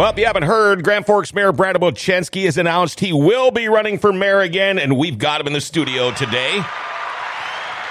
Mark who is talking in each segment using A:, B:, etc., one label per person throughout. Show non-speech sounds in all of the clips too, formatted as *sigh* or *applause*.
A: Well, if you haven't heard, Grand Forks Mayor Brad Bochenski has announced he will be running for mayor again, and we've got him in the studio today.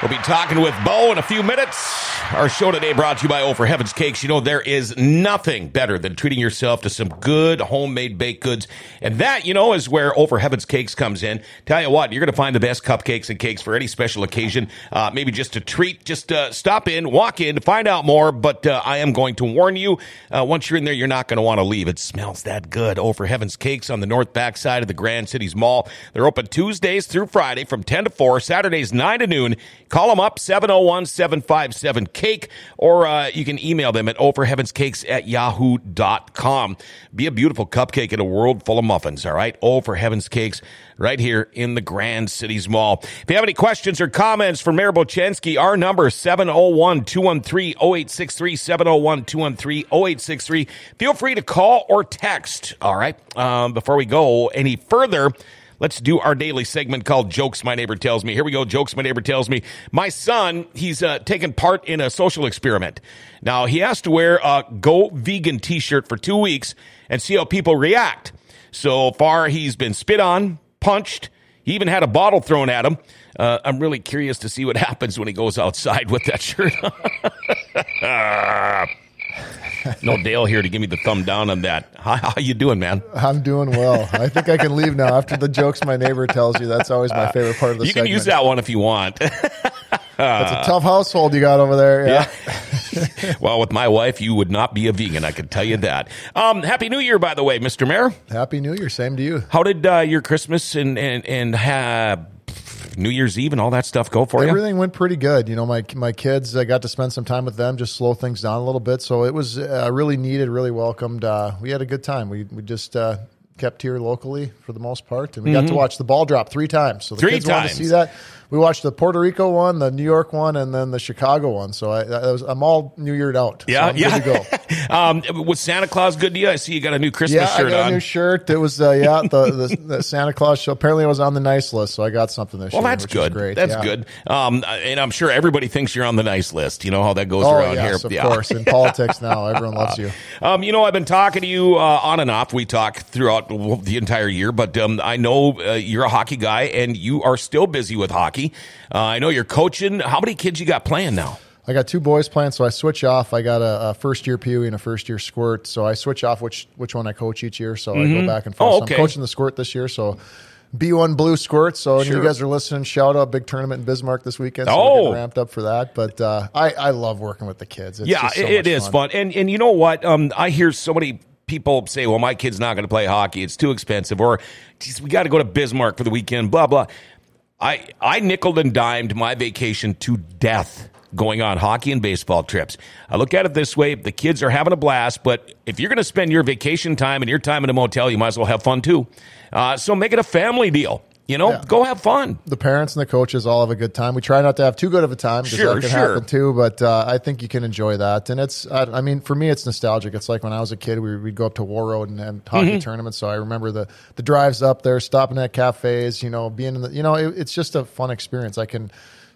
A: We'll be talking with Bo in a few minutes. Our show today brought to you by for Heaven's Cakes. You know, there is nothing better than treating yourself to some good homemade baked goods. And that, you know, is where for Heaven's Cakes comes in. Tell you what, you're going to find the best cupcakes and cakes for any special occasion. Uh, maybe just a treat. Just uh, stop in, walk in, find out more. But uh, I am going to warn you, uh, once you're in there, you're not going to want to leave. It smells that good. For Heaven's Cakes on the north back side of the Grand Cities Mall. They're open Tuesdays through Friday from 10 to 4, Saturdays 9 to noon. Call them up, 701 757 cake, or uh, you can email them at overheavenscakes at yahoo.com. Be a beautiful cupcake in a world full of muffins, all right? Oh, for heaven's cakes, right here in the Grand Cities Mall. If you have any questions or comments for Mayor Bochenski, our number 701 213 0863 701 213 0863. Feel free to call or text, all right? Um, before we go any further, Let's do our daily segment called Jokes My Neighbor Tells Me. Here we go. Jokes My Neighbor Tells Me. My son, he's uh, taken part in a social experiment. Now, he has to wear a Go Vegan t shirt for two weeks and see how people react. So far, he's been spit on, punched, he even had a bottle thrown at him. Uh, I'm really curious to see what *laughs* happens when he goes outside with that shirt on. *laughs* *laughs* no Dale here to give me the thumb down on that. How, how you doing, man?
B: I'm doing well. I think I can leave now after the jokes my neighbor tells you. That's always my favorite part of the
A: You
B: segment.
A: can use that one if you want. *laughs*
B: That's a tough household you got over there. Yeah.
A: yeah. *laughs* well, with my wife, you would not be a vegan. I can tell you that. Um, Happy New Year, by the way, Mr. Mayor.
B: Happy New Year. Same to you.
A: How did uh, your Christmas and and and uh, New Year's Eve and all that stuff go for you?
B: Everything went pretty good. You know, my my kids, I got to spend some time with them, just slow things down a little bit. So it was uh, really needed, really welcomed. Uh, we had a good time. We we just uh, kept here locally for the most part, and we got to watch the ball drop three times. So the
A: Mm-hmm. Three
B: kids wanted to see that. We watched the Puerto Rico one, the New York one, and then the Chicago one. So I, I was, I'm all New Yeared out. So
A: Yeah,
B: I'm
A: yeah.
B: Go. *laughs*
A: um, was Santa Claus good to you? I see you got a new Christmas
B: Yeah, I
A: shirt
B: got
A: on.
B: a new shirt. It was uh, yeah, the, the, the Santa Claus show. Apparently, I was on the nice list, so I got something this
A: well,
B: year.
A: that's
B: which
A: good.
B: Great.
A: That's
B: yeah.
A: good. Um, and I'm sure everybody thinks you're on the nice list. You know how that goes
B: Oh
A: around
B: yes,
A: here.
B: of
A: Yeah.
B: course. In politics *laughs* now, everyone loves you.
A: Um, you know, I've been talking to you uh, on and off. We talk throughout the entire year, but um, I know uh, you're a hockey guy and you are still busy with hockey. Uh, I know you're coaching. How many kids you got playing now?
B: I got two boys playing, so I switch off. I got a, a first year PeeWee and a first year squirt, so I switch off which which one I coach each year. So I go back and forth.
A: Oh,
B: So. I'm coaching the squirt this year, so. B1 Blue Squirt. So, and
A: Sure.
B: you guys are listening. Shout out big tournament in Bismarck this weekend. So
A: Oh.
B: we're getting ramped up for that. But uh, I, I love working with the kids. It's
A: yeah,
B: just so
A: it is fun. And and you know what? Um, I hear so many people say, "Well, my kid's not going to play hockey; it's too expensive," or "Geez, we got to go to Bismarck for the weekend." Blah blah. I I nickled and dimed my vacation to death going on hockey and baseball trips. I look at it this way: the kids are having a blast, but if you're going to spend your vacation time and your time in a motel, you might as well have fun too. Uh, so make it a family deal. You know,
B: Yeah.
A: go have fun.
B: the parents and the coaches all have a good time. We try not to have too good of a time because
A: Sure,
B: that can
A: sure.
B: happen too. But uh, I think you can enjoy that, and it's. I, I mean, for me, it's nostalgic. It's like when I was a kid, we, we'd go up to Warroad and, and hockey
A: Mm-hmm.
B: tournaments. So I remember the the drives up there, stopping at cafes. You know, being in the. You know, it, it's just a fun experience. I can.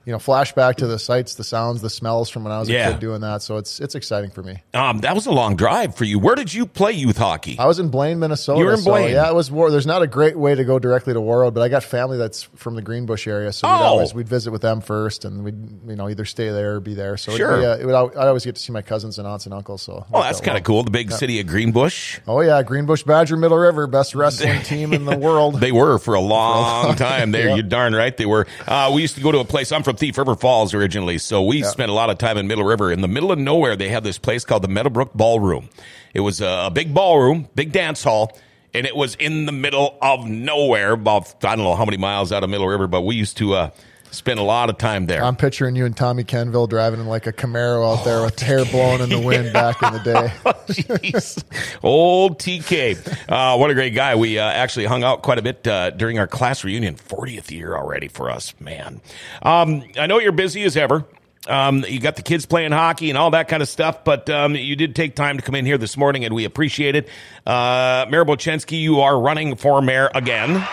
B: You know, flashback to the sights, the sounds, the smells from when I was a
A: Yeah.
B: kid doing that. So it's it's exciting for me.
A: Um, that was a long drive for you. Where did you play youth hockey?
B: I was in Blaine, Minnesota.
A: You were in
B: so,
A: Blaine.
B: yeah, it was war. There's not a great way to go directly to Warroad, but I got family that's from the Greenbush area, so we'd
A: Oh.
B: always we'd visit with them first, and we'd you know either stay there or be there. So
A: Sure.
B: uh, would, I always get to see my cousins and aunts and uncles. So
A: Oh, that's kind of cool. The big city of Greenbush.
B: Oh yeah, Greenbush Badger Middle River, best wrestling *laughs* team in the world.
A: They were for a *laughs* long time there. *laughs*
B: Yeah.
A: You darn right they were. Uh, we used to go to a place. I'm from Thief River Falls originally, so we spent a lot of time in Middle River. In the middle of nowhere, they had this place called the Meadowbrook Ballroom. It was a, a big ballroom, big dance hall, and it was in the middle of nowhere, about I don't know how many miles out of Middle River, but we used to uh, spend a lot of time there.
B: I'm picturing you and Tommy Kenville driving in like a Camaro out there with hair blowing in the wind back in the day. *laughs*
A: Jeez. Old TK. Uh, what a great guy. We uh, actually hung out quite a bit uh, during our class reunion. 40th year already for us, man. Um, I know you're busy as ever. Um, you got the kids playing hockey and all that kind of stuff, but um, you did take time to come in here this morning, and we appreciate it. Uh, Mayor Bochenski, you are running for mayor again.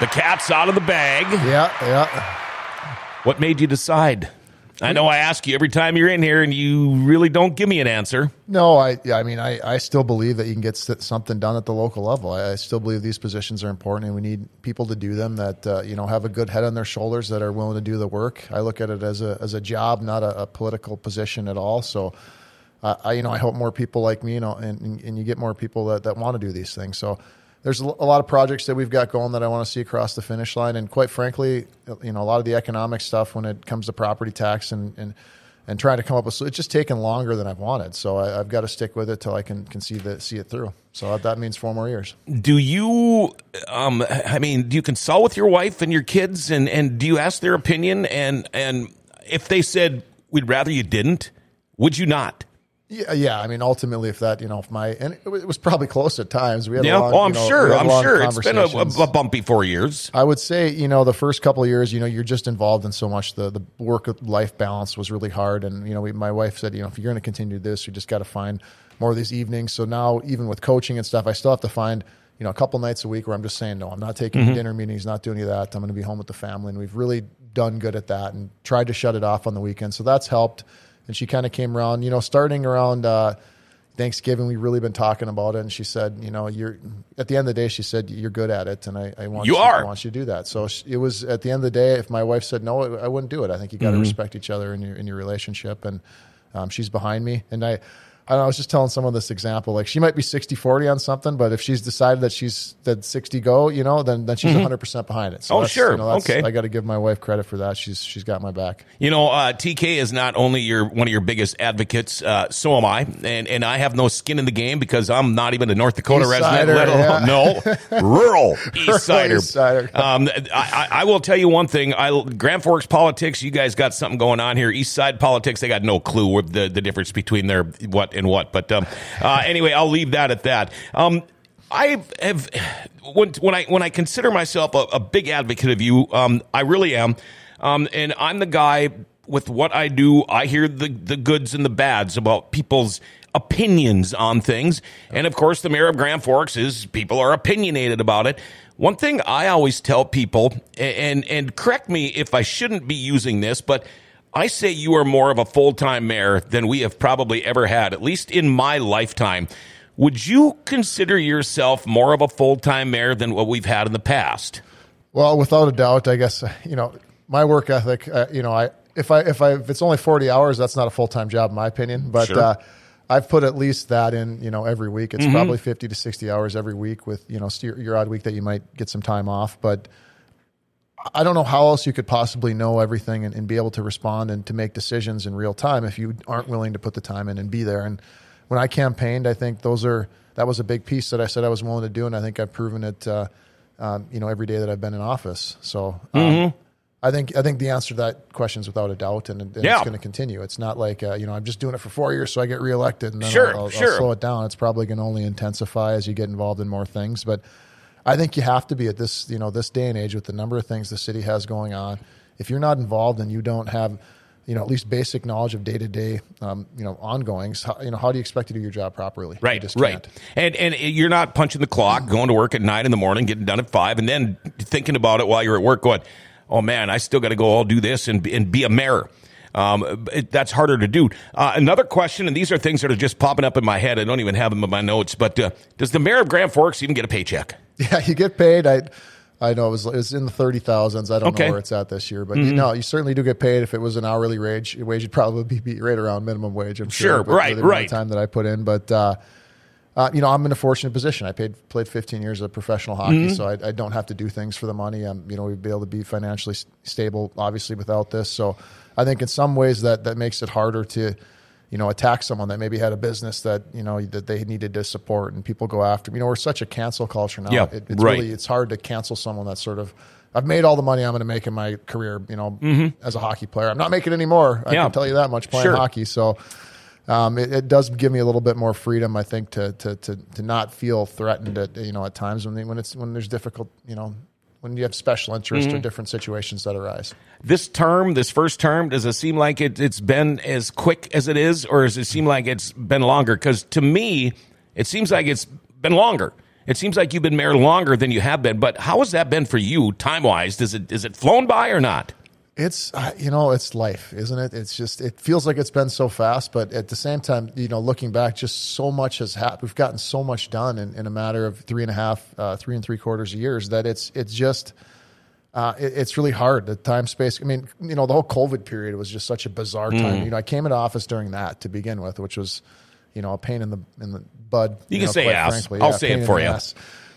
A: The cat's out of the bag.
B: Yeah, yeah.
A: What made you decide? I know I ask you every time you're in here, and you really don't give me an answer.
B: No, I, I mean, I, I still believe that you can get something done at the local level. I, I still believe these positions are important, and we need people to do them that uh, you know have a good head on their shoulders that are willing to do the work. I look at it as a as a job, not a, a political position at all. So, uh, I you know I hope more people like me, you know, and, and you get more people that, that want to do these things. So there's a lot of projects that we've got going that I want to see across the finish line. And quite frankly, you know, a lot of the economic stuff when it comes to property tax and, and, and trying to come up with, it's just taken longer than I've wanted. So I, have got to stick with it till I can, can see the, see it through. So that means four more years.
A: Do you, um, I mean, do you consult with your wife and your kids and, and do you ask their opinion? And, and if they said, we'd rather you didn't, would you not?
B: Yeah, yeah. I mean, ultimately, if that, you know, if my and it was probably close at times. We had
A: yeah.
B: Long,
A: oh, I'm
B: you know,
A: sure. I'm sure. It's been a, a, bumpy four years.
B: I would say, you know, the first couple of years, you know, you're just involved in so much. The the work life balance was really hard, and you know, we, my wife said, you know, if you're going to continue this, you just got to find more of these evenings. So now, even with coaching and stuff, I still have to find you know a couple nights a week where I'm just saying no, I'm not taking mm-hmm. dinner meetings, not doing any of that. I'm going to be home with the family, and we've really done good at that and tried to shut it off on the weekend. So that's helped. And she kind of came around, you know, starting around. Uh, Thanksgiving, we've really been talking about it, and she said, you know, you're at the end of the day, she said you're good at it, and I, I want
A: you,
B: you
A: are.
B: I want you to do that. So it was at the end of the day. If my wife said no, I wouldn't do it. I think you got to mm-hmm. respect each other in your in your relationship, and um, she's behind me, and I I, know, I was just telling someone this example. Like she might be 60 40 on something, but if she's decided that she's that 60 go, you know, then then she's mm-hmm. 100% behind it.
A: So oh, sure. You
B: know,
A: okay.
B: I got to give my wife credit for that. She's she's got my back.
A: You know, uh, TK is not only your one of your biggest advocates, uh, so am I. And and I have no skin in the game because I'm not even a North Dakota
B: East
A: resident,
B: Sider,
A: let alone yeah. no *laughs* rural East Sider.
B: East Sider.
A: Um, I, I, will tell you one thing. I Grand Forks politics, you guys got something going on here. East Side politics, they got no clue what the, the difference between their what and what. But um, uh, anyway, I'll leave that at that. Um, I have when, when I when I consider myself a, a big advocate of you, um, I really am, um, and I'm the guy with what I do. I hear the the goods and the bads about people's opinions on things, and of course, the mayor of Grand Forks is people are opinionated about it. One thing I always tell people, and and correct me if I shouldn't be using this, but I say you are more of a full time mayor than we have probably ever had, at least in my lifetime. Would you consider yourself more of a full time mayor than what we've had in the past?
B: Well, without a doubt, I guess you know my work ethic. Uh, you know, I if I if I if it's only forty hours, that's not a full time job in my opinion. But sure. uh, I've put at least that in. You know, every week it's mm-hmm. probably fifty to sixty hours every week. With you know your odd week that you might get some time off, but I don't know how else you could possibly know everything and, and, be able to respond and to make decisions in real time if you aren't willing to put the time in and be there. And when I campaigned, I think those are that was a big piece that I said I was willing to do, and I think I've proven it. Uh, um, you know, every day that I've been in office. So. Um, mm-hmm. I think I think the answer to that question is without a doubt, and, and yeah. it's going to continue. It's not like uh, you know I'm just doing it for four years so I get reelected, and then
A: sure,
B: I'll, I'll,
A: sure.
B: I'll slow it down. It's probably going to only intensify as you get involved in more things. But I think you have to be at this, you know, this day and age with the number of things the city has going on. If you're not involved and you don't have, you know, at least basic knowledge of day to day, you know, ongoings, how, you know, how do you expect to do your job properly?
A: Right, right. And and you're not punching the clock, going to work at nine in the morning, getting done at five, and then thinking about it while you're at work, going, "Oh man, I still got to go all do this and and be a mayor." Um, it, that's harder to do. Uh, another question, and these are things that are just popping up in my head. I don't even have them in my notes. But uh, does the mayor of Grand Forks even get a paycheck? *laughs*
B: Yeah, you get paid. I I know it was, it was in the thirty thousands. I don't okay. know where it's at this year, but mm-hmm. you know, you certainly do get paid. If it was an hourly wage, wage would probably be right around minimum wage. I'm sure,
A: sure right, right.
B: Time that I put in, but. Uh, uh, you know, I'm in a fortunate position. I paid, played 15 years of professional hockey, mm-hmm. so I, I, don't have to do things for the money. I'm, you know, we'd be able to be financially stable, obviously, without this. So, I think in some ways that that makes it harder to, you know, attack someone that maybe had a business that you know that they needed to support, and people go after. You know, we're such a cancel culture now.
A: Yeah,
B: it, it's
A: right.
B: really it's hard to cancel someone that's sort of. I've made all the money I'm going to make in my career, you know, mm-hmm. as a hockey player. I'm not making any more. I yeah. can tell you that much playing
A: sure.
B: hockey. So, um, it, it, does give me a little bit more freedom, I think, to to to, to not feel threatened at you know at times when they, when it's when there's difficult you know when you have special interest mm-hmm. or different situations that arise.
A: This term, this first term, does it seem like it, has been as quick as it is, or does it seem like it's been longer? Because to me, it seems like it's been longer. It seems like you've been mayor longer than you have been. But how has that been for you, time wise? Does it is it flown by or not?
B: It's uh, you know it's life, isn't it? It's just it feels like it's been so fast, but at the same time, you know, looking back, just so much has happened. We've gotten so much done in, in a matter of three and a half, uh, three and three quarters years that it's it's just uh, it, it's really hard. The time space. I mean, you know, the whole COVID period was just such a bizarre time.
A: Mm.
B: You know, I came into office during that to begin with, which was you know a pain in the in the bud.
A: You can
B: know,
A: say ass.
B: frankly.
A: I'll
B: Yeah,
A: say it for you.
B: ass.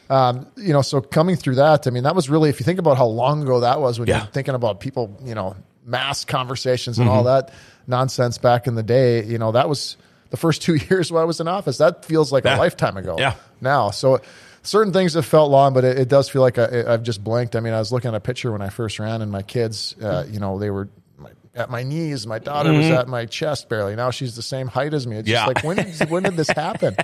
B: Um, you know, so coming through that, I mean, that was really, if you think about how long ago that was when
A: Yeah.
B: you're thinking about people, you know, mass conversations and
A: Mm-hmm.
B: all that nonsense back in the day, you know, that was the first two *laughs* years while I was in office. That feels like
A: Yeah.
B: a lifetime ago
A: Yeah.
B: now. So certain things have felt long, but it, it does feel like I, I've just blinked. I mean, I was looking at a picture when I first ran and my kids, uh, you know, they were my, at my knees. My daughter was at my chest barely. Now she's the same height as me. It's
A: Mm-hmm. Yeah.
B: just like, when did, when did this *laughs* happen?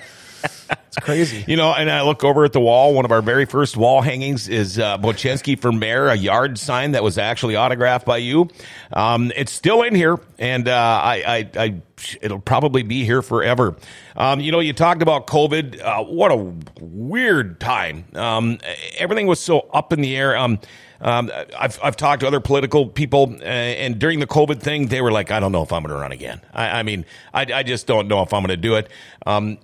B: It's crazy.
A: You know, and I look over at the wall. One of our very first wall hangings is uh, Bochenski for mayor, a yard sign that was actually autographed by you. Um, it's still in here, and uh, I, I, I, it'll probably be here forever. Um, you know, you talked about COVID. Uh, what a weird time. Um, everything was so up in the air. Um, um, I've, I've talked to other political people, uh, and during the COVID thing, they were like, I don't know if I'm going to run again. I, I mean, I, I just don't know if I'm going to do it. Um,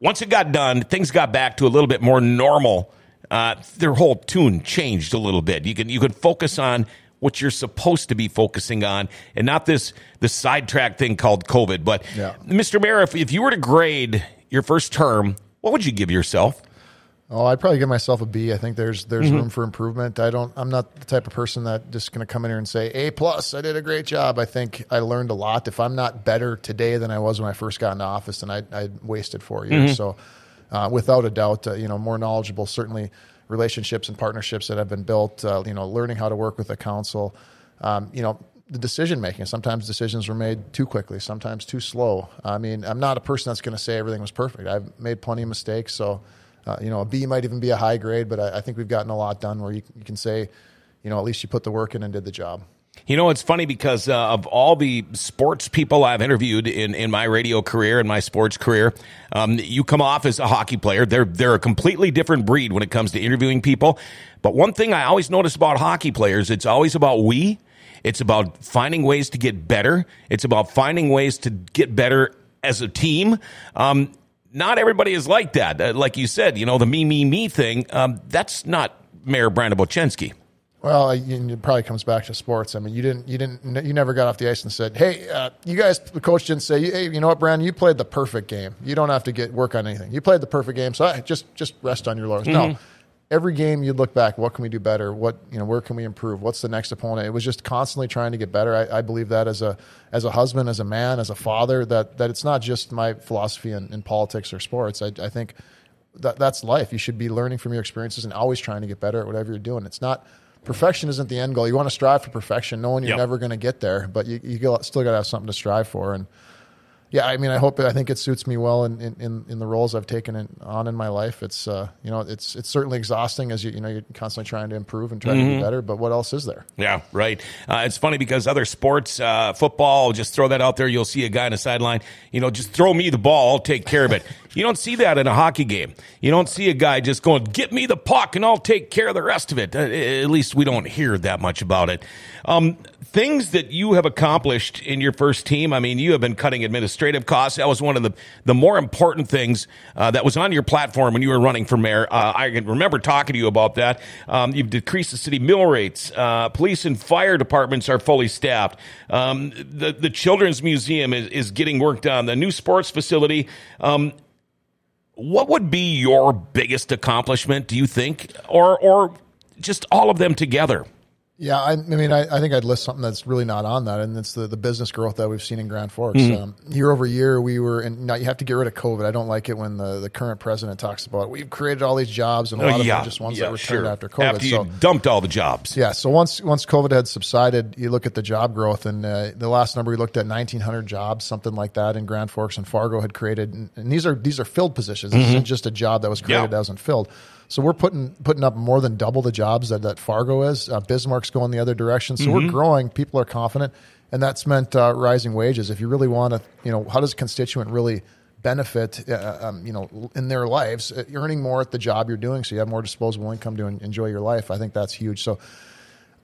A: once it got done, things got back to a little bit more normal. Uh, their whole tune changed a little bit. You can you can focus on what you're supposed to be focusing on, and not this this sidetrack thing called COVID. But,
B: Yeah.
A: Mr. Mayor, if, if you were to grade your first term, what would you give yourself?
B: Oh, I'd probably give myself a B. I think there's there's
A: Mm-hmm.
B: room for improvement. I don't. I'm not the type of person that just going to come in here and say A plus. I did a great job. I think I learned a lot. If I'm not better today than I was when I first got into office, then I I wasted four years.
A: Mm-hmm.
B: So, uh, without a doubt, uh, you know, more knowledgeable. Certainly, relationships and partnerships that have been built. Uh, you know, learning how to work with the council. Um, you know. The decision making. Sometimes decisions were made too quickly, sometimes too slow. I mean, I'm not a person that's going to say everything was perfect. I've made plenty of mistakes. So, uh, you know, a B might even be a high grade, but I, I think we've gotten a lot done where you, you can say, you know, at least you put the work in and did the job.
A: You know, it's funny because uh, of all the sports people I've interviewed in, in my radio career and my sports career, um, you come off as a hockey player. They're they're a completely different breed when it comes to interviewing people. But one thing I always notice about hockey players, it's always about we. It's about finding ways to get better. It's about finding ways to get better as a team. Um, not everybody is like that. Uh, like you said, you know, the me, me, me thing, um, that's not Mayor Brandon Bochenski.
B: Well, it probably comes back to sports. I mean, you didn't, you didn't, you never got off the ice and said, "Hey, uh, you guys," the coach didn't say, "Hey, you know what, Brandon, you played the perfect game. You don't have to get work on anything. You played the perfect game, so I, just just rest on your laurels." No, every game you'd look back. What can we do better? What you know, where can we improve? What's the next opponent? It was just constantly trying to get better. I, I believe that as a as a husband, as a man, as a father, that that it's not just my philosophy in, in politics or sports. I, I think that that's life. You should be learning from your experiences and always trying to get better at whatever you're doing. It's not perfection isn't the end goal. You want to strive for perfection, knowing you're
A: Yep.
B: never going to get there, but you, you still got to have something to strive for. And yeah, I mean, I hope I think it suits me well in, in, in, the roles I've taken in, on in my life. It's uh, you know, it's it's certainly exhausting as you you know you're constantly trying to improve and trying to be better. But what else is there?
A: Yeah, right. Uh, it's funny because other sports, uh, football, just throw that out there. You'll see a guy on the sideline, you know, just throw me the ball. I'll take care of it. *laughs* you don't see that in a hockey game. You don't see a guy just going, get me the puck and I'll take care of the rest of it. Uh, at least we don't hear that much about it. Um, things that you have accomplished in your first team. I mean, you have been cutting administrative costs. That was one of the, the more important things uh, that was on your platform when you were running for mayor. Uh, I can remember talking to you about that. Um, you've decreased the city mill rates. Uh, police and fire departments are fully staffed. Um, the the children's museum is, is getting work done. The new sports facility. Um, what would be your biggest accomplishment? Do you think, or or just all of them together?
B: Yeah, I, I mean, I, I think I'd list something that's really not on that, and it's the, the business growth that we've seen in Grand Forks.
A: Mm-hmm.
B: Um, year over year, we were, and now you have to get rid of COVID. I don't like it when the, the current president talks about we've created all these jobs, and a lot of them just ones that returned after COVID.
A: After
B: so,
A: you dumped all the jobs.
B: yeah, so once once COVID had subsided, you look at the job growth, and uh, the last number we looked at, nineteen hundred jobs, something like that, in Grand Forks and Fargo had created, and, and these are these are filled positions. This isn't just a job that was created
A: Yeah.
B: that wasn't filled. So we're putting putting up more than double the jobs that, that Fargo is. Uh, Bismarck's going the other direction. So we're growing. People are confident, and that's meant uh, rising wages. If you really want to, you know, how does a constituent really benefit, uh, um, you know, in their lives, uh, earning more at the job you're doing, so you have more disposable income to en- enjoy your life. I think that's huge. So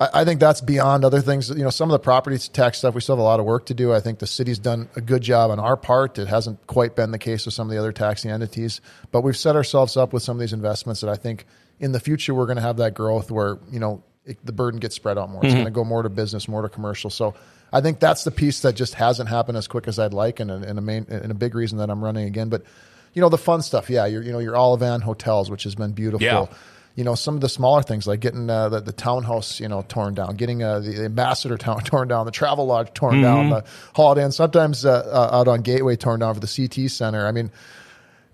B: I, I think that's beyond other things. You know, some of the property tax stuff, we still have a lot of work to do. I think the city's done a good job on our part. It hasn't quite been the case with some of the other taxing entities, but we've set ourselves up with some of these investments that I think in the future we're going to have that growth where you know it, the burden gets spread out more. It's mm-hmm. going to go more to business, more to commercial. So I think that's the piece that just hasn't happened as quick as I'd like, and, and a main and a big reason that I'm running again. But you know the fun stuff, yeah. You're, you know your Olivan hotels, which has been beautiful.
A: Yeah
B: you know some of the smaller things like getting uh, the, the townhouse you know torn down, getting uh, the, the, ambassador town *laughs* torn down, the travel lodge torn mm-hmm. down, the Holiday Inn sometimes uh, uh, out on Gateway torn down for the CT Center. I mean,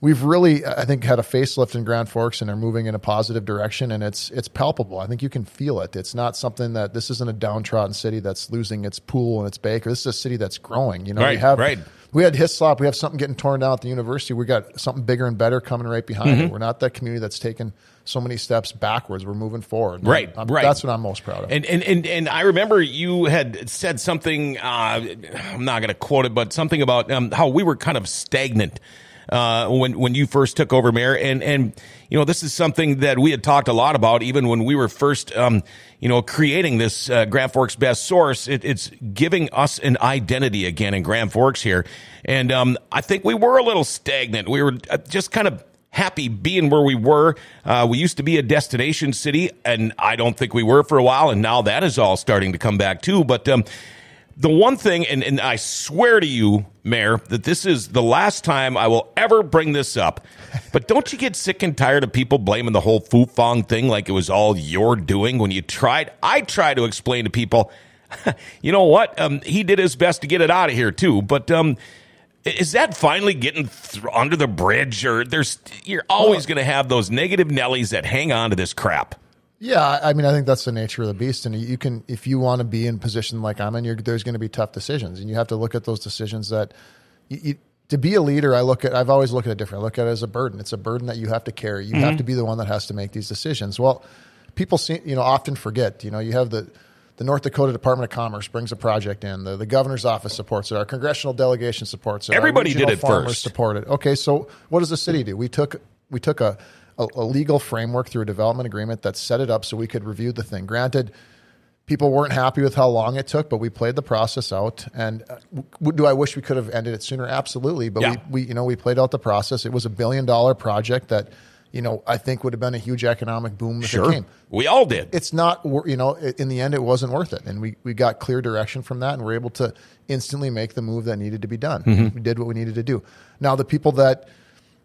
B: we've really I think had a facelift in Grand Forks and are moving in a positive direction, and it's it's palpable. I think you can feel it. It's not something that this isn't a downtrodden city that's losing its pool and its baker. This is a city that's growing. You know,
A: right,
B: we have
A: right
B: we had Hyslop. We have something getting torn down at the university. We got something bigger and better coming right behind mm-hmm. it. We're not that community that's taken so many steps backwards. We're moving forward.
A: Right,
B: I'm,
A: right.
B: That's what I'm most proud of.
A: And and and, and I remember you had said something. Uh, I'm not going to quote it, but something about um, how we were kind of stagnant uh, when when you first took over mayor. And and you know this is something that we had talked a lot about even when we were first um, you know creating this uh, Grand Forks Best Source. It, it's giving us an identity again in Grand Forks here, and um, I think we were a little stagnant. We were uh, just kind of happy being where we were. Uh, we used to be a destination city, and I don't think we were for a while, and now that is all starting to come back too. But um, the one thing, and, and I swear to you, Mayor, that this is the last time I will ever bring this up. But don't you get sick and tired of people blaming the whole Fufeng thing like it was all your doing when you tried? I try to explain to people, *laughs* you know what? Um, he did his best to get it out of here too. But um, is that finally getting th- under the bridge, or there's you're always going to have those negative Nellies that hang on to this crap?
B: Yeah, I mean, I think that's the nature of the beast, and you can, if you want to be in position like I'm in, there's going to be tough decisions, and you have to look at those decisions. That you, you, to be a leader, I look at, I've always looked at it different. I look at it as a burden. It's a burden that you have to carry. You mm-hmm. have to be the one that has to make these decisions. Well, people see, you know, often forget. You know, you have the the North Dakota Department of Commerce brings a project in. The, the governor's office supports it. Our congressional delegation supports it.
A: Everybody did it
B: farmers
A: first.
B: Support it. Okay, so what does the city do? We took we took a a, a legal framework through a development agreement that set it up so we could review the thing. Granted, people weren't happy with how long it took, but we played the process out. And uh, do I wish we could have ended it sooner? Absolutely. But yeah. we, we, you know, we played out the process. It was a billion dollar project that, you know, I think would have been a huge economic boom if
A: sure.
B: it came.
A: We all did.
B: It's not, you know, in the end, it wasn't worth it. And we, we got clear direction from that and we're able to instantly make the move that needed to be done. Mm-hmm. We did what we needed to do. Now, the people that,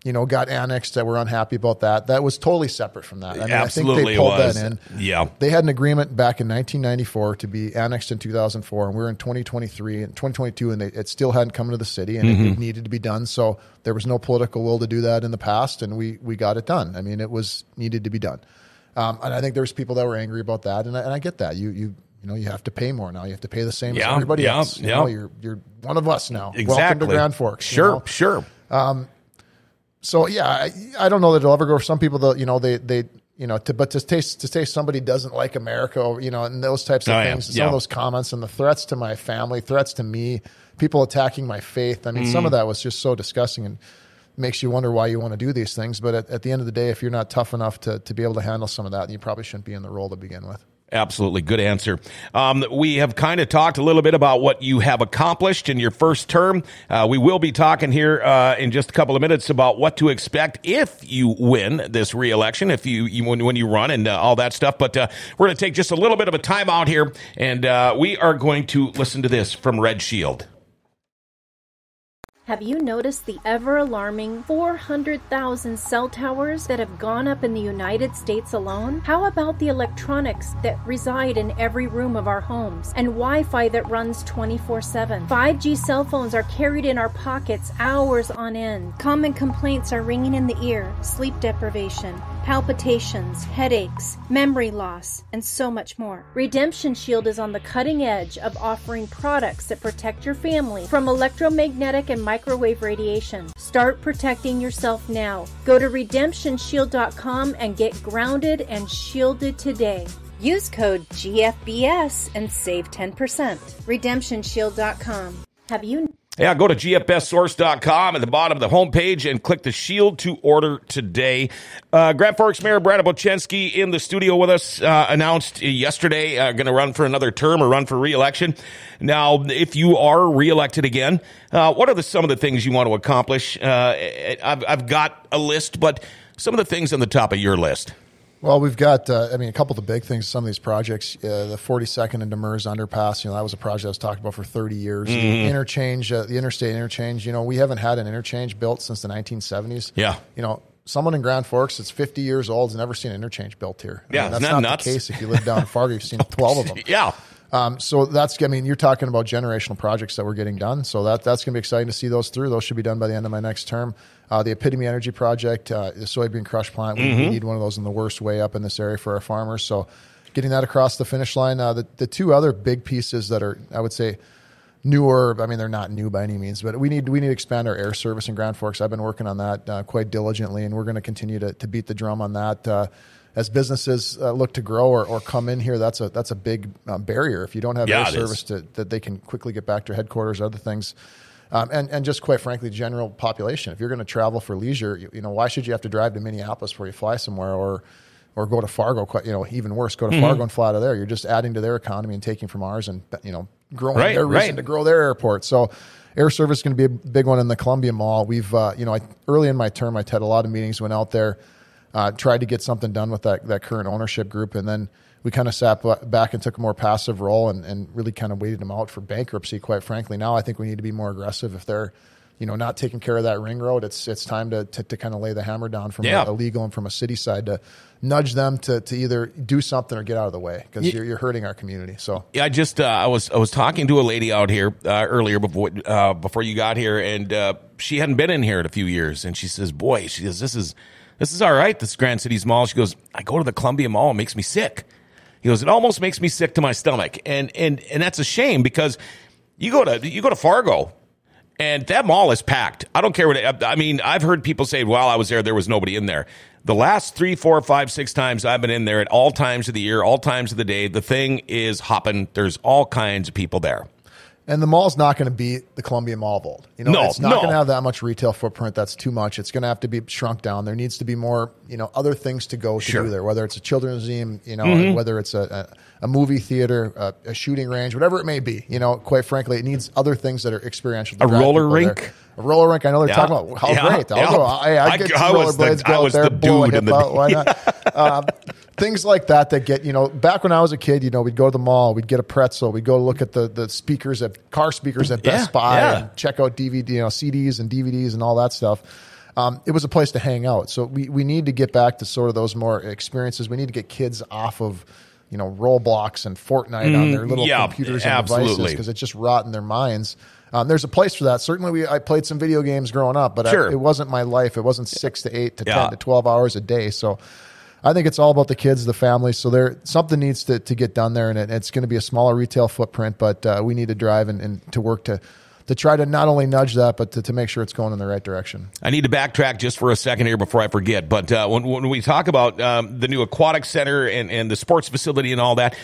B: you know, got annexed that were unhappy about that. That was totally separate from that. I mean,
A: Absolutely
B: I think they pulled that in.
A: Yeah.
B: They had an agreement back in 1994 to be annexed in 2004, and we're in 2023 and 2022, and they, it still hadn't come to the city, and mm-hmm. it, it, needed to be done. So there was no political will to do that in the past, and we we got it done. I mean, it was needed to be done. Um, and I think there's people that were angry about that, and I, and I get that. You you you know, you have to pay more now. You have to pay the same yeah, as everybody
A: yeah,
B: else. You
A: yeah.
B: know, you're you're one of us now.
A: Exactly.
B: Welcome to Grand Forks.
A: Sure,
B: you know?
A: sure. Um,
B: so yeah, I, I, don't know that it'll ever go. For some people, that you know, they they you know, to, but to taste to say somebody doesn't like America, or, you know, and those types of oh, things, yeah. some of those comments and the threats to my family, threats to me, people attacking my faith. I mean, mm. some of that was just so disgusting and makes you wonder why you want to do these things. But at, at the end of the day, if you're not tough enough to to be able to handle some of that, you probably shouldn't be in the role to begin with.
A: Absolutely. Good answer. Um, we have kind of talked a little bit about what you have accomplished in your first term. Uh, we will be talking here uh, in just a couple of minutes about what to expect if you win this reelection, if you, you when, when, you run and uh, all that stuff. But uh, we're going to take just a little bit of a timeout here, and uh, we are going to listen to this from Red Shield.
C: Have you noticed the ever alarming 400,000 cell towers that have gone up in the United States alone? How about the electronics that reside in every room of our homes and Wi Fi that runs 24 7? 5G cell phones are carried in our pockets hours on end. Common complaints are ringing in the ear sleep deprivation palpitations, headaches, memory loss, and so much more. Redemption Shield is on the cutting edge of offering products that protect your family from electromagnetic and microwave radiation. Start protecting yourself now. Go to redemptionshield.com and get grounded and shielded today. Use code GFBS and save 10%. RedemptionShield.com. Have you
A: Yeah, go to gfbestsource.com at the bottom of the homepage and click the shield to order today. Uh, Grand Forks Mayor Brad Bochenski in the studio with us uh, announced yesterday uh, going to run for another term or run for reelection. Now, if you are reelected again, uh, what are the, some of the things you want to accomplish? Uh, I've, I've got a list, but some of the things on the top of your list.
B: Well, we've got, uh, I mean, a couple of the big things, some of these projects, uh, the 42nd and Demers underpass, you know, that was a project I was talking about for 30 years.
A: Mm-hmm.
B: The interchange, uh, the interstate interchange, you know, we haven't had an interchange built since the 1970s.
A: Yeah.
B: You know, someone in Grand Forks that's 50 years old has never seen an interchange built here. I
A: Yeah,
B: mean, that's not
A: nuts?
B: the case if you live down in Fargo. You've seen *laughs* 12 of them.
A: Yeah.
B: Um, so that's, I mean, you're talking about generational projects that we're getting done. So that that's going to be exciting to see those through. Those should be done by the end of my next term. Uh, the Epitome Energy Project, uh, the soybean crush plant, we,
A: Mm-hmm.
B: need one of those in the worst way up in this area for our farmers. So getting that across the finish line. Uh, the, the two other big pieces that are, I would say, newer. I mean, they're not new by any means, but we need we need to expand our air service in Grand Forks. I've been working on that uh, quite diligently, and we're going to continue to to beat the drum on that. Uh, as businesses uh, look to grow or, or come in here, that's a that's a big uh, barrier. If you don't have
A: Yeah,
B: air service to, that they can quickly get back to headquarters, other things, um, and and just quite frankly, general population. If you're going to travel for leisure, you, you know why should you have to drive to Minneapolis before you fly somewhere, or or go to Fargo? You know, even worse, go to
A: Mm-hmm.
B: Fargo and fly out of there. You're just adding to their economy and taking from ours, and you know, growing
A: Right,
B: their reason
A: right.
B: to grow their airport. So. Air service is going to be a big one in the Columbia Mall. We've, uh, you know, I, early in my term, I had a lot of meetings, went out there, uh, tried to get something done with that, that current ownership group, and then we kind of sat back and took a more passive role and, and really kind of waited them out for bankruptcy. Quite frankly, now I think we need to be more aggressive. If they're, you know, not taking care of that ring road, it's it's time to to, to kind of lay the hammer down from
A: Yeah.
B: a, a legal and from a city side to nudge them to to either do something or get out of the way because you're, you're hurting our community. So
A: Yeah, I just uh, I was I was talking to a lady out here uh, earlier before uh, before you got here, and uh, she hadn't been in here in a few years, and she says, "Boy, she says this is this is all right. This Grand Cities Mall." She goes, "I go to the Columbia Mall, it makes me sick." He goes, "It almost makes me sick to my stomach," and and and that's a shame because you go to you go to Fargo. And that mall is packed. I don't care what. It, I mean, I've heard people say, "While I was there, there was nobody in there." The last three, four, five, six times I've been in there at all times of the year, all times of the day, the thing is hopping. There's all kinds of people there.
B: And the mall's not going to beat the Columbia Mall Vault. You know,
A: No,
B: it's not
A: no.
B: going to have that much retail footprint. That's too much. It's going to have to be shrunk down. There needs to be more, you know, other things to go to
A: Sure. Mm-hmm.
B: do there. Whether it's a children's museum, you know, whether it's a, a, a movie theater, a, a shooting range, whatever it may be. You know, quite frankly, it needs other things that are experiential. to
A: A roller rink.
B: there. Roller rink. I know they're
A: Yeah.
B: talking about how
A: Yeah.
B: great. I'll go. I, I get
A: I the-
B: rollerblades.
A: I
B: Go out
A: was
B: there,
A: the
B: blow a
A: dude
B: hip
A: in the-
B: out. *laughs* Why not? um, things like that that get you know back when I was a kid you know we'd go to the mall we'd get a pretzel we'd go look at the the speakers at car speakers at Best
A: Yeah,
B: Buy
A: yeah.
B: and check out DVD you know CDs and DVDs and all that stuff um, it was a place to hang out so we, we need to get back to sort of those more experiences we need to get kids off of you know Roblox and Fortnite on their little
A: Mm, yeah,
B: computers and devices because it's just rotting their minds um, there's a place for that certainly we I played some video games growing up but I- it wasn't my life it wasn't six to eight to
A: Yeah.
B: ten to 12 hours a day so I think it's all about the kids, the families. So there, something needs to, to get done there, and it, it's going to be a smaller retail footprint. But uh, we need to drive and, and to work to to try to not only nudge that, but to, to make sure it's going in the right direction.
A: I need to backtrack just for a second here before I forget. But uh, when, when we talk about um, the new aquatic center and, and the sports facility and all that,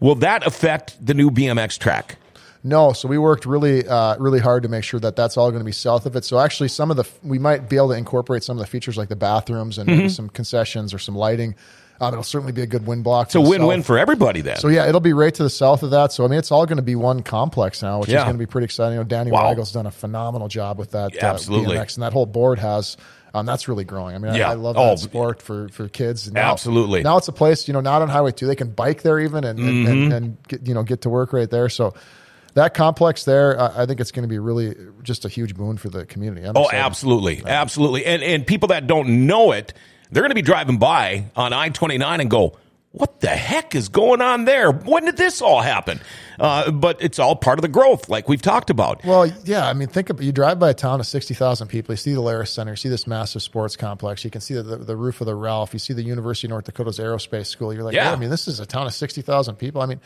A: will that affect the new BMX track?
B: No, so we worked really, uh, really hard to make sure that that's all going to be south of it. So actually, some of the we might be able to incorporate some of the features like the bathrooms and
A: Mm-hmm.
B: maybe some concessions or some lighting. Um, it'll certainly be a good wind block.
A: It's a win-win for everybody then.
B: So yeah, it'll be right to the south of that. So I mean, it's all going to be one complex now, which
A: Yeah.
B: is going to be pretty exciting. You know, Danny
A: Wow.
B: Weigel's done a phenomenal job with that.
A: Yeah,
B: uh,
A: absolutely.
B: BMX, and that whole board has. Um, that's really growing. I mean,
A: Yeah.
B: I, I love
A: Oh,
B: sport for for kids. Now,
A: Absolutely.
B: Now it's a place, you know, not on Highway Two. They can bike there even and and,
A: Mm-hmm.
B: and, and get, you know get to work right there. So that complex there, I think it's going to be really just a huge boon for the community. I'm
A: Oh,
B: excited.
A: absolutely, absolutely. And and people that don't know it, they're going to be driving by on I twenty nine and go, "What the heck is going on there? When did this all happen?" Uh, but it's all part of the growth, like we've talked about.
B: Well, yeah, I mean, think of you drive by a town of sixty thousand people. You see the Alerus Center, you see this massive sports complex. You can see the, the, the roof of the Ralph. You see the University of North Dakota's aerospace school. You're like,
A: Yeah.
B: yeah. I mean, this is a town of sixty thousand people. I mean,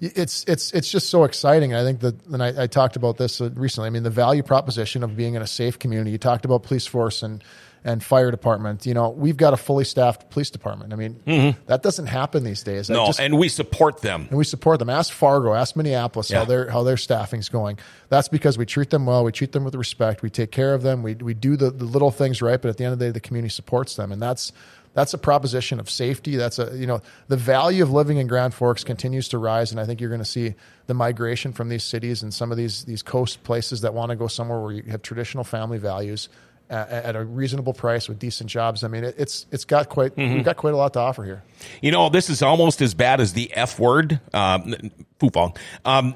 B: it's it's it's just so exciting. I think that, and I, I talked about this uh, recently. I mean, the value proposition of being in a safe community. You talked about police force and and fire department. You know, we've got a fully staffed police department. I mean, that doesn't happen these days.
A: Mm-hmm. No,
B: just-
A: and we support them.
B: and we support them. Ask Fargo, ask Minneapolis
A: Yeah.
B: how their how their staffing's going. That's because we treat them well, we treat them with respect, we take care of them, we we do the, the little things right, but at the end of the day, the community supports them, and that's that's a proposition of safety. That's a you know the value of living in Grand Forks continues to rise, and I think you're going to see the migration from these cities and some of these these coast places that want to go somewhere where you have traditional family values. At, at a reasonable price with decent jobs. I mean, it, it's it's got quite we've got quite a lot to offer here.
A: You know, this is almost as bad as the F word, um, Fufeng, um,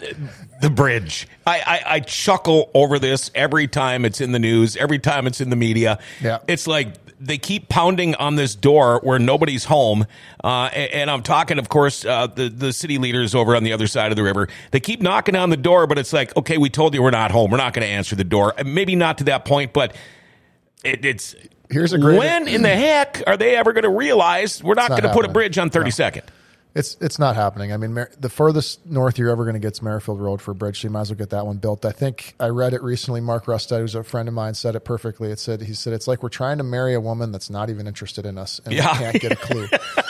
A: the bridge. I, I, I chuckle over this every time it's in the news, every time it's in the media.
B: Yeah.
A: It's like they keep pounding on this door where nobody's home. Uh, and, and I'm talking, of course, uh, the, the city leaders over on the other side of the river. They keep knocking on the door, but it's like, okay, we told you we're not home. We're not going to answer the door. Maybe not to that point, but it, it's.
B: Here's a great-
A: when in the heck are they ever going to realize we're not
B: not
A: going to put a bridge on 32nd?
B: It's it's not happening. I mean, Mer- the furthest north you're ever going to get is Merrifield Road for a bridge, so you might as well get that one built. I think I read it recently. Mark Rustad, who's a friend of mine, said it perfectly. It said he said it's like we're trying to marry a woman that's not even interested in us and
A: Yeah.
B: we can't get a clue. *laughs*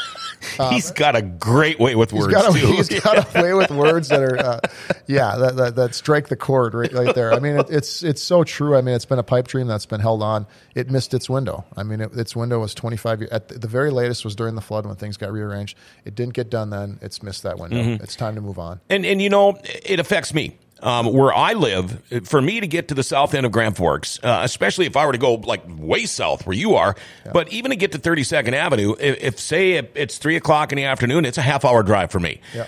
A: he's got a great way with words
B: He's got, a,
A: too.
B: he's got a way with words that are, uh, *laughs* yeah, that, that that strike the chord right, right there. I mean, it, it's it's so true. I mean, it's been a pipe dream that's been held on. It missed its window. I mean, it, its window was 25 years. At the, the very latest was during the flood when things got rearranged. It didn't get done then. It's missed that window.
A: Mm-hmm.
B: It's time to move on.
A: and and you know it affects me. Um, where I live, for me to get to the south end of Grand Forks, uh, especially if I were to go like way south where you are, but even to get to 32nd Avenue, if, if say it- it's three o'clock in the afternoon, it's a half hour drive for me.
B: Yeah.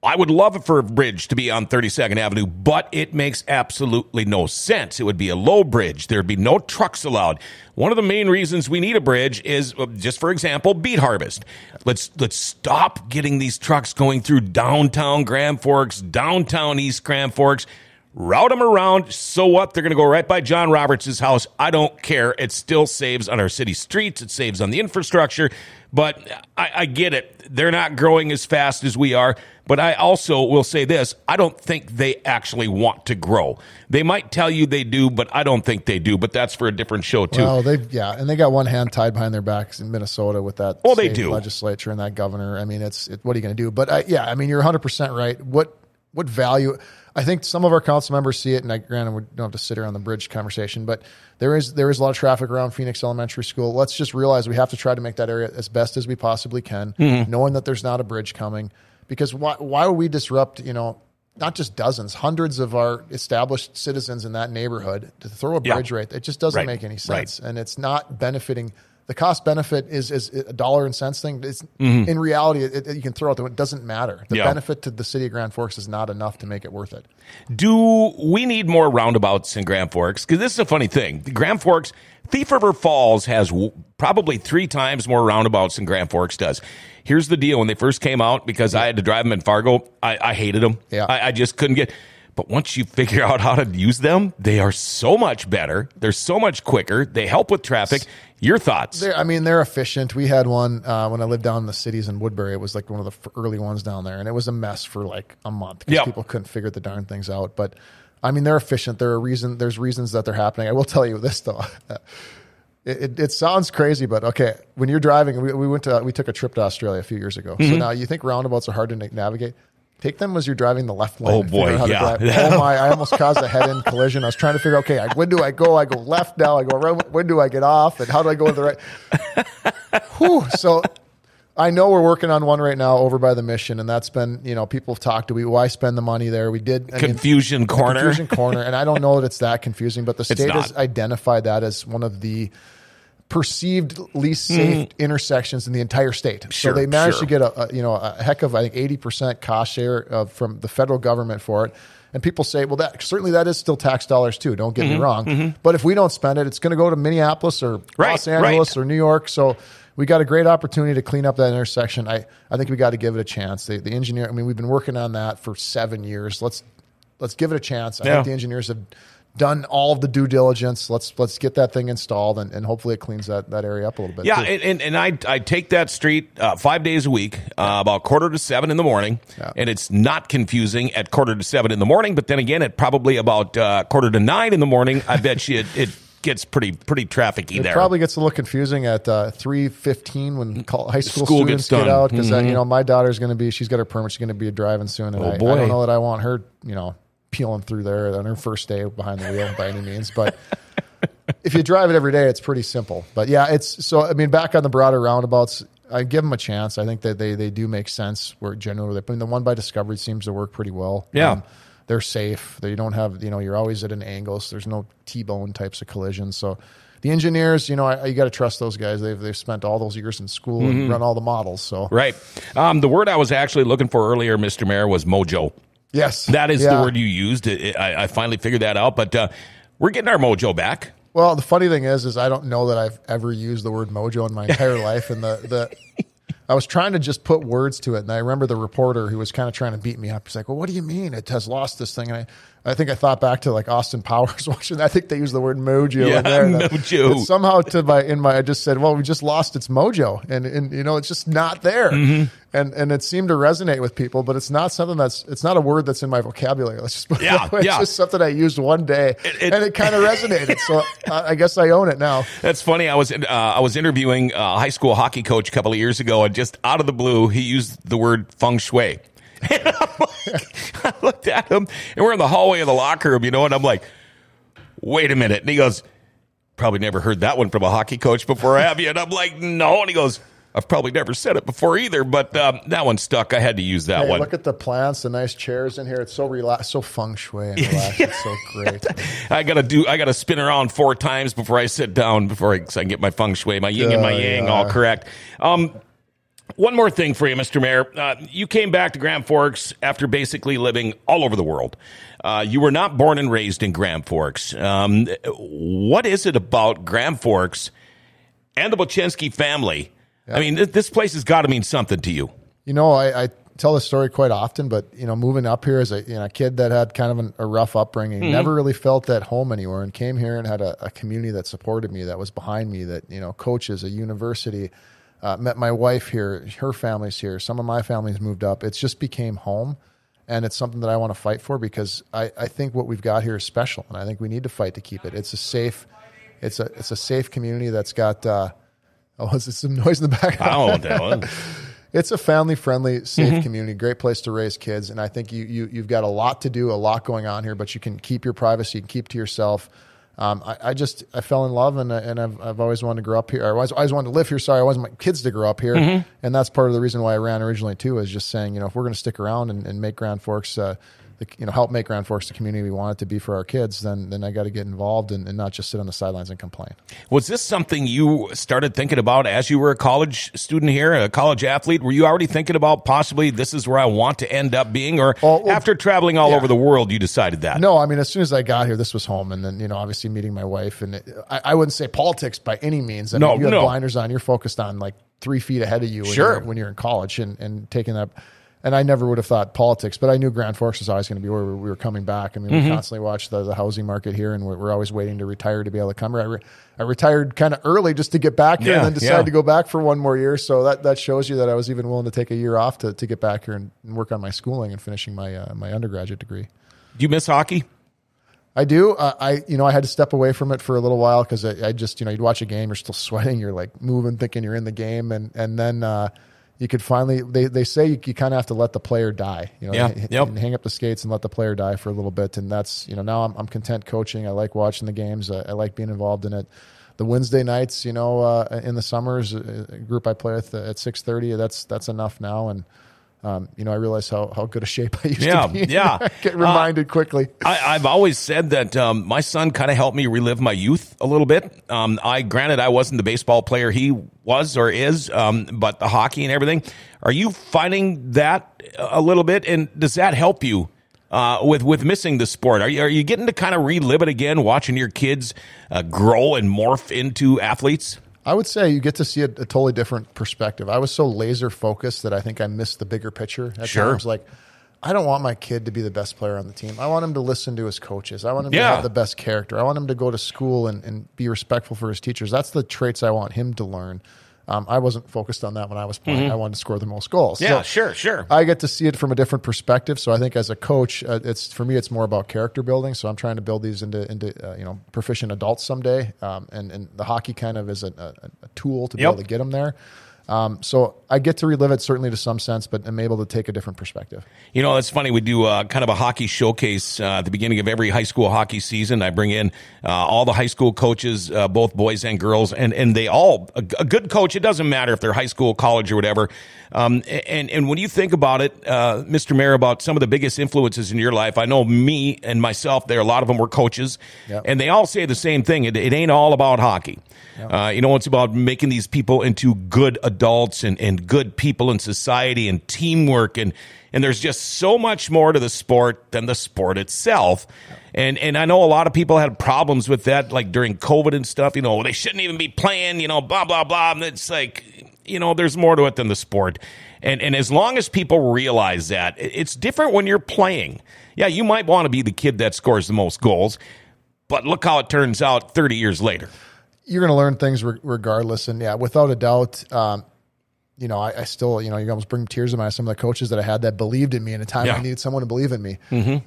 A: I would love it for a bridge to be on 32nd Avenue, but it makes absolutely no sense. It would be a low bridge. There'd be no trucks allowed. One of the main reasons we need a bridge is uh, just for example, beet harvest. Let's let's stop getting these trucks going through downtown Grand Forks, downtown East Grand Forks. Route them around. So what? They're going to go right by John Roberts' house. I don't care. It still saves on our city streets. It saves on the infrastructure. But I, I get it. They're not growing as fast as we are. But I also will say this I don't think they actually want to grow. They might tell you they do, but I don't think they do. But that's for a different show, too.
B: Well, they yeah, and they got one hand tied behind their backs in Minnesota with that.
A: Well, they do.
B: legislature and that governor. I mean, it's it, what are you going to do? But I, yeah, I mean, you're 100 percent right. What what value? I think some of our council members see it, and I, granted, we don't have to sit around the bridge conversation, but there is there is a lot of traffic around Phoenix Elementary School. Let's just realize we have to try to make that area as best as we possibly can,
A: Mm-hmm.
B: knowing that there's not a bridge coming. Because why why would we disrupt? You know. Not just dozens, hundreds of our established citizens in that neighborhood to throw a
A: Yeah.
B: bridge right. It just doesn't
A: Right.
B: make any
A: Right.
B: sense, and it's not benefiting. The cost benefit is is a dollar and cents thing. It's,
A: Mm-hmm.
B: In reality, it, it- you can throw it. the- It doesn't matter. The
A: Yeah.
B: benefit to the city of Grand Forks is not enough to make it worth it.
A: Do we need more roundabouts in Grand Forks? Because this is a funny thing. Grand Forks, Thief River Falls has w- probably three times more roundabouts than Grand Forks does. Here's the deal: when they first came out, because I had to drive them in Fargo, I, I hated them.
B: Yeah.
A: I, I just couldn't get. But once you figure *laughs* out how to use them, they are so much better. They're so much quicker. They help with traffic. Your thoughts?
B: They're, I mean, they're efficient. We had one uh, when I lived down in the cities in Woodbury. It was like one of the early ones down there, and it was a mess for like a month because
A: Yeah.
B: people couldn't figure the darn things out. But I mean, they're efficient. There are reason. There's reasons that they're happening. I will *laughs* tell you this though. *laughs* It, it, it sounds crazy, but okay. When you're driving, we, we went to we took a trip to Australia a few years ago.
A: Mm-hmm.
B: So now you think roundabouts are hard to na- navigate. Take them as you're driving the left lane.
A: Oh, boy,
B: out how to
A: yeah. *laughs*
B: Oh my! I almost caused a head-end collision. I was trying to figure. Out okay, I, when do I go? I go left now. I go right. When do I get off? And how do I go to the right? *laughs* Whew. So I know we're working on one right now over by the mission, and that's been you know people have talked to we why spend the money there. We did I mean,
A: Confusion corner.
B: confusion corner, and I don't know that it's that confusing, but the *laughs* state has identified that as one of the perceived least safe intersections in the entire state.
A: Sure,
B: so they managed
A: sure.
B: to get a, a you know a heck of I think eighty percent cost share of, from the federal government for it. And people say, well, that certainly that is still tax dollars too. Don't get
A: Mm-hmm,
B: me wrong, but if we don't spend it, it's going to go to Minneapolis or
A: Right,
B: Los Angeles
A: right.
B: or New York. So we got a great opportunity to clean up that intersection. I, I think we got to give it a chance. The, the engineer, I mean, we've been working on that for seven years. Let's let's give it a chance. I
A: Yeah.
B: think the engineers have done all of the due diligence. Let's let's get that thing installed and, and hopefully it cleans that, that area up a little bit.
A: Yeah, and, and, and I I take that street uh, five days a week, uh, about quarter to seven in the morning,
B: Yeah.
A: and it's not confusing at quarter to seven in the morning. But then again, at probably about uh, quarter to nine in the morning, I bet you it, it gets pretty pretty trafficy
B: It
A: there.
B: probably gets a little confusing at uh, three fifteen when high school,
A: School
B: students get out because you know my daughter's going to be she's got her permit she's going to be driving soon and
A: Oh,
B: I, I don't know that I want her you know peeling through there on her first day behind the wheel by any means but if you drive it every day it's pretty simple but yeah it's so I mean back on the broader roundabouts I give them a chance I think that they they do make sense where generally I mean the one by Discovery seems to work pretty well Um,
A: Yeah.
B: they're safe. They don't have, you know, you're always at an angle, so there's no T-bone types of collisions. So the engineers, you know, I, you got to trust those guys. They've they've spent all those years in school and run all the models. So
A: Mm-hmm. right. Um, the word I was actually looking for earlier, Mr. Mayor, was mojo.
B: Yes,
A: That is
B: Yeah.
A: the word you used. It- it- I, I finally figured that out. But uh, we're getting our mojo back.
B: Well, the funny thing is, is I don't know that I've ever used the word mojo in my entire *laughs* life, and the the. I was trying to just put words to it, and I remember the reporter who was kind of trying to beat me up. He's like, "Well, what do you mean it has lost this thing?" And I, I think I thought back to like Austin Powers *laughs* watching. I think they used the word mojo
A: Yeah,
B: in there.
A: mojo.
B: somehow to my in my, I just said, "Well, we just lost its mojo," and and you know, it's just not there.
A: Mm-hmm.
B: And and it seemed to resonate with people, but it's not something that's it's not a word that's in my vocabulary. *laughs* Let's just put it
A: Yeah,
B: that way. It's
A: yeah.
B: just something I used one day,
A: it-
B: and it kind of resonated. So I, I guess I own it now.
A: That's funny. I was uh, I was interviewing a high school hockey coach a couple of years ago, and just out of the blue, he used the word feng shui. *laughs* And I'm like, *laughs* looked at him, and we're in the hallway of the locker room, you know, and I'm like, "Wait a minute!" And he goes, "Probably never heard that one from a hockey coach before, have you?" And I'm like, "No." And he goes, "I've probably never said it before either, but um, that one stuck. I had to use that
B: Hey,
A: one."
B: look at the plants, the nice chairs in here. It's so relaxed, so feng shui and *laughs* relaxed. It's so great. *laughs*
A: I gotta do. I gotta spin around four times before I sit down. Before I, so I can get my feng shui, my yin and my yang
B: yeah.
A: all correct. Um, one more thing for you, Mr. Mayor. Uh, you came back to Grand Forks after basically living all over the world. Uh, you were not born and raised in Grand Forks. Um, what is it about Grand Forks and the Bochenski family? I mean, th- this place has got to mean something to you.
B: You know, I, I tell this story quite often, but you know, moving up here as a you know a kid that had kind of an, a rough upbringing, never really felt at home anywhere, and came here and had a, a community that supported me, that was behind me, that you know, coaches, a university. Uh, met my wife here, her family's here. Some of my family's moved up. It's just became home, and it's something that I want to fight for because I, I think what we've got here is special, and I think we need to fight to keep it. It's a safe, it's a it's a safe community that's got. Uh, *laughs* oh, is it some noise in the background?
A: I don't what that was. *laughs*
B: it's a family friendly, safe community, great place to raise kids. And I think you, you, you've got a lot to do, a lot going on here, but you can keep your privacy, you can keep to yourself. Um, I, I just, I fell in love and, and I've, I've always wanted to grow up here. I always, I always wanted to live here. Sorry. I wanted my kids to grow up here. And that's part of the reason why I ran originally too, is just saying, you know, if we're going to stick around and, and make Grand Forks, uh, the, you know, help make Grand Forks the community we want it to be for our kids, then, then I got to get involved and, and not just sit on the sidelines and complain.
A: Was this something you started thinking about as you were a college student here, a college athlete? Were you already thinking about possibly this is where I want to end up being, or
B: Well, well,
A: after traveling all
B: yeah.
A: over the world, you decided that?
B: No, I mean, as soon as I got here, this was home, and then you know, obviously meeting my wife, and it, I, I wouldn't say politics by any means. I
A: No,
B: mean, you have
A: no.
B: blinders on. You're focused on like three feet ahead of you when,
A: Sure.
B: you're, when you're in college, and and taking that. And I never would have thought politics, but I knew Grand Forks was always going to be where we we were coming back. I mean,
A: Mm-hmm.
B: we constantly watch the, the housing market here, and we're, we're always waiting to retire to be able to come. I, re, I retired kind of early just to get back here,
A: Yeah,
B: and then decided
A: yeah.
B: to go back for one more year. So that, that shows you that I was even willing to take a year off to, to get back here and, and work on my schooling and finishing my uh, my undergraduate degree.
A: Do you miss hockey?
B: I do. Uh, I you know I had to step away from it for a little while because I, I just you know you'd watch a game, you're still *laughs* sweating, you're like moving, thinking you're in the game, and and then uh, you could finally they they say you, you kind of have to let the player die. You know,
A: Yeah.
B: h-
A: Yep.
B: hang up the skates and let the player die for a little bit, and that's you know now I'm I'm content coaching. I like watching the games. I, I like being involved in it. The Wednesday nights, you know, uh, in the summers, a group I play with at six thirty. That's that's enough now, and um, you know I realize how how good a shape I used
A: Yeah,
B: to be.
A: yeah. *laughs*
B: I get reminded quickly.
A: I, I've always said that um, my son kind of helped me relive my youth a little bit. Um, I granted I wasn't the baseball player he was or is, um, but the hockey and everything. Are you finding that a little bit, and does that help you uh, with with missing the sport? Are you are you getting to kind of relive it again, watching your kids uh, grow and morph into athletes?
B: I would say you get to see a, a totally different perspective. I was so laser focused that I think I missed the bigger picture at
A: Sure.
B: times. Like, I don't want my kid to be the best player on the team. I want him to listen to his coaches. I want him
A: Yeah.
B: to have the best character. I want him to go to school and, and be respectful for his teachers. That's the traits I want him to learn. Um, I wasn't focused on that when I was playing. I wanted to score the most goals.
A: Mm-hmm. Yeah,
B: So
A: sure, sure.
B: I get to see it from a different perspective. So I think as a coach, uh, it's for me, it's more about character building. So I'm trying to build these into into uh, you know proficient adults someday. Um, and and the hockey kind of is a, a, a tool to be
A: Yep.
B: able to get them there. Um, so I get to relive it certainly to some sense, but I'm able to take a different perspective.
A: You know, it's funny. We do uh, kind of a hockey showcase uh, at the beginning of every high school hockey season. I bring in uh, all the high school coaches, uh, both boys and girls, and, and they all, a, a good coach, it doesn't matter if they're high school, college, or whatever. Um, and, and when you think about it, uh, Mr. Mayor, about some of the biggest influences in your life, I know me and myself, there, a lot of them were coaches,
B: Yep.
A: and they all say the same thing. It, it ain't all about hockey. Uh, you know, it's about making these people into good adults and, and good people in society and teamwork. And, and there's just so much more to the sport than the sport itself. And, and I know a lot of people had problems with that, like during COVID and stuff, you know, they shouldn't even be playing, you know, blah, blah, blah. And it's like, you know, there's more to it than the sport. And, and as long as people realize that, it's different when you're playing. Yeah, you might want to be the kid that scores the most goals, but look how it turns out 30 years later.
B: you're going to learn things re- regardless. And yeah, without a doubt, um, you know, I, I still, you know, you almost bring tears to my eyes. Some of the coaches that I had that believed in me in a time
A: Yeah.
B: I needed someone to believe in me.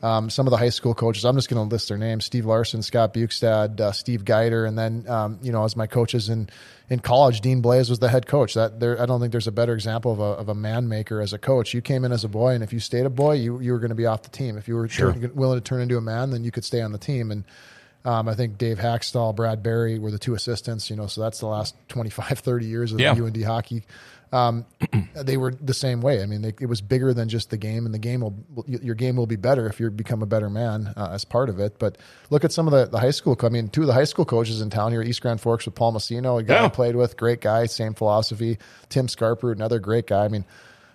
B: Um, some of the high school coaches, I'm just going to list their names: Steve Larson, Scott Bukestad, uh, Steve Geider, and then um, you know, as my coaches in in college, Dean Blais was the head coach. That there, I don't think there's a better example of a of a man maker as a coach. You came in as a boy, and if you stayed a boy, you you were going to be off the team. If you were turn- willing to turn into a man, then you could stay on the team. And um, I think Dave Hakstol, Brad Berry were the two assistants, you know, so that's the last 25, 30 years of
A: Yeah.
B: UND hockey. Um, *clears throat* they were the same way. I mean, they, it was bigger than just the game, and the game will your game will be better if you become a better man uh, as part of it. But look at some of the, the high school. co- I mean, two of the high school coaches in town here, East Grand Forks with Paul Messino, a guy
A: Yeah.
B: I played with, great guy, same philosophy. Tim Scarper, another great guy. I mean,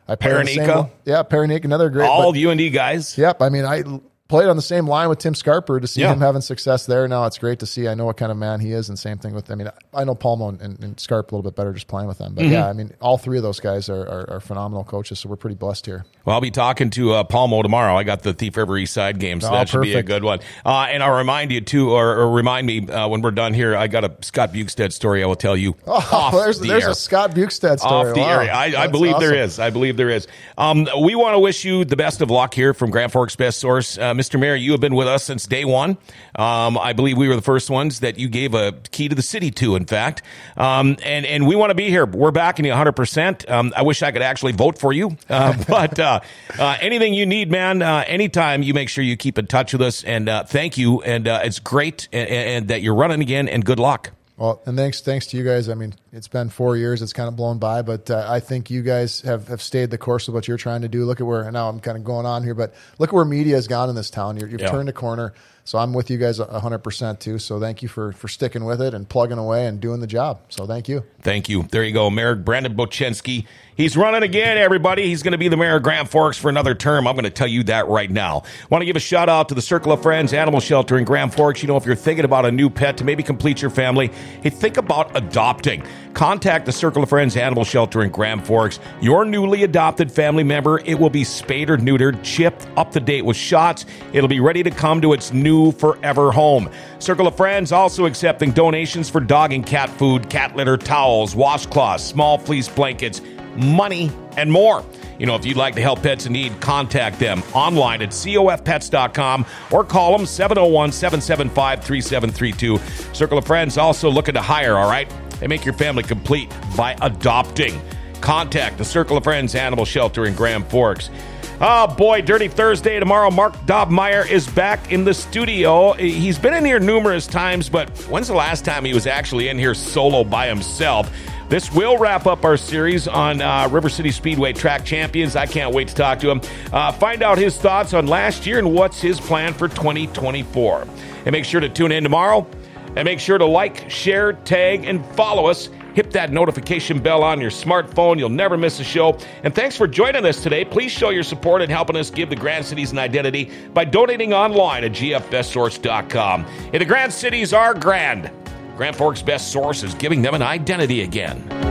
B: I played on the same-
A: Paranika.
B: yeah, Paranika, another great.
A: All
B: but-
A: UND guys.
B: Yep. I mean, I played on the same line with Tim Scarper to see
A: Yeah.
B: him having success there. Now it's great to see. I know what kind of man he is, and same thing with. I mean, I know Palmo and, and, and Scarp a little bit better just playing with them.
A: Mm-hmm.
B: But yeah, I mean, all three of those guys are, are, are phenomenal coaches. So we're pretty blessed here.
A: Well, I'll be talking to uh, Palmo tomorrow. I got the Thief River East Side game, so
B: Oh,
A: that should be a good one. Uh, and I'll remind you too, or, or remind me uh, when we're done here. I got a Scott Bukestead story. I will tell you.
B: Oh, *laughs* there's
A: the
B: there's
A: air.
B: a Scott Bukestad story.
A: off the
B: Wow.
A: area. I, I believe there
B: awesome.
A: is. I believe there is. Um, we want to wish you the best of luck here from Grand Forks Best Source. Uh, Mr. Mayor, you have been with us since day one. Um, I believe we were the first ones that you gave a key to the city to, in fact. Um, and, and we want to be here. We're backing you 100%. Um, I wish I could actually vote for you. Uh, *laughs* but uh, uh, anything you need, man, uh, anytime, you make sure you keep in touch with us. And uh, thank you. And uh, it's great and, and that you're running again, and good luck.
B: Well, and thanks thanks to you guys. I mean, it's been four years. It's kind of blown by, but uh, I think you guys have, have stayed the course of what you're trying to do. Look at where now I'm kind of going on here, but look at where media has gone in this town. You're, you've
A: Yeah.
B: turned a corner. So I'm with you guys 100% too. So thank you for, for sticking with it and plugging away and doing the job. So thank you.
A: Thank you. There you go. Mayor Brandon Bochenski. He's running again, everybody. He's going to be the mayor of Grand Forks for another term. I'm going to tell you that right now. Want to give a shout out to the Circle of Friends Animal Shelter in Grand Forks. You know, if you're thinking about a new pet to maybe complete your family, hey, think about adopting. Contact the Circle of Friends Animal Shelter in Grand Forks. Your newly adopted family member, it will be spayed or neutered, chipped, up to date with shots. It'll be ready to come to its new forever home. Circle of Friends also accepting donations for dog and cat food, cat litter, towels, washcloths, small fleece blankets, money, and more. You know, if you'd like to help pets in need, contact them online at cofpets.com or call them 701 775 3732. Circle of Friends also looking to hire, all right? They make your family complete by adopting. Contact the Circle of Friends Animal Shelter in Grand Forks. Oh boy, Dirty Thursday tomorrow. Mark Dobmeyer is back in the studio. He's been in here numerous times, but when's the last time he was actually in here solo by himself? This will wrap up our series on uh, River City Speedway track champions. I can't wait to talk to him. Uh, find out his thoughts on last year and what's his plan for 2024. And make sure to tune in tomorrow. And make sure to like, share, tag, and follow us. Hit that notification bell on your smartphone. You'll never miss a show. And thanks for joining us today. Please show your support in helping us give the Grand Cities an identity by donating online at gfbestsource.com. And the Grand Cities are grand. Grand Forks Best Source is giving them an identity again.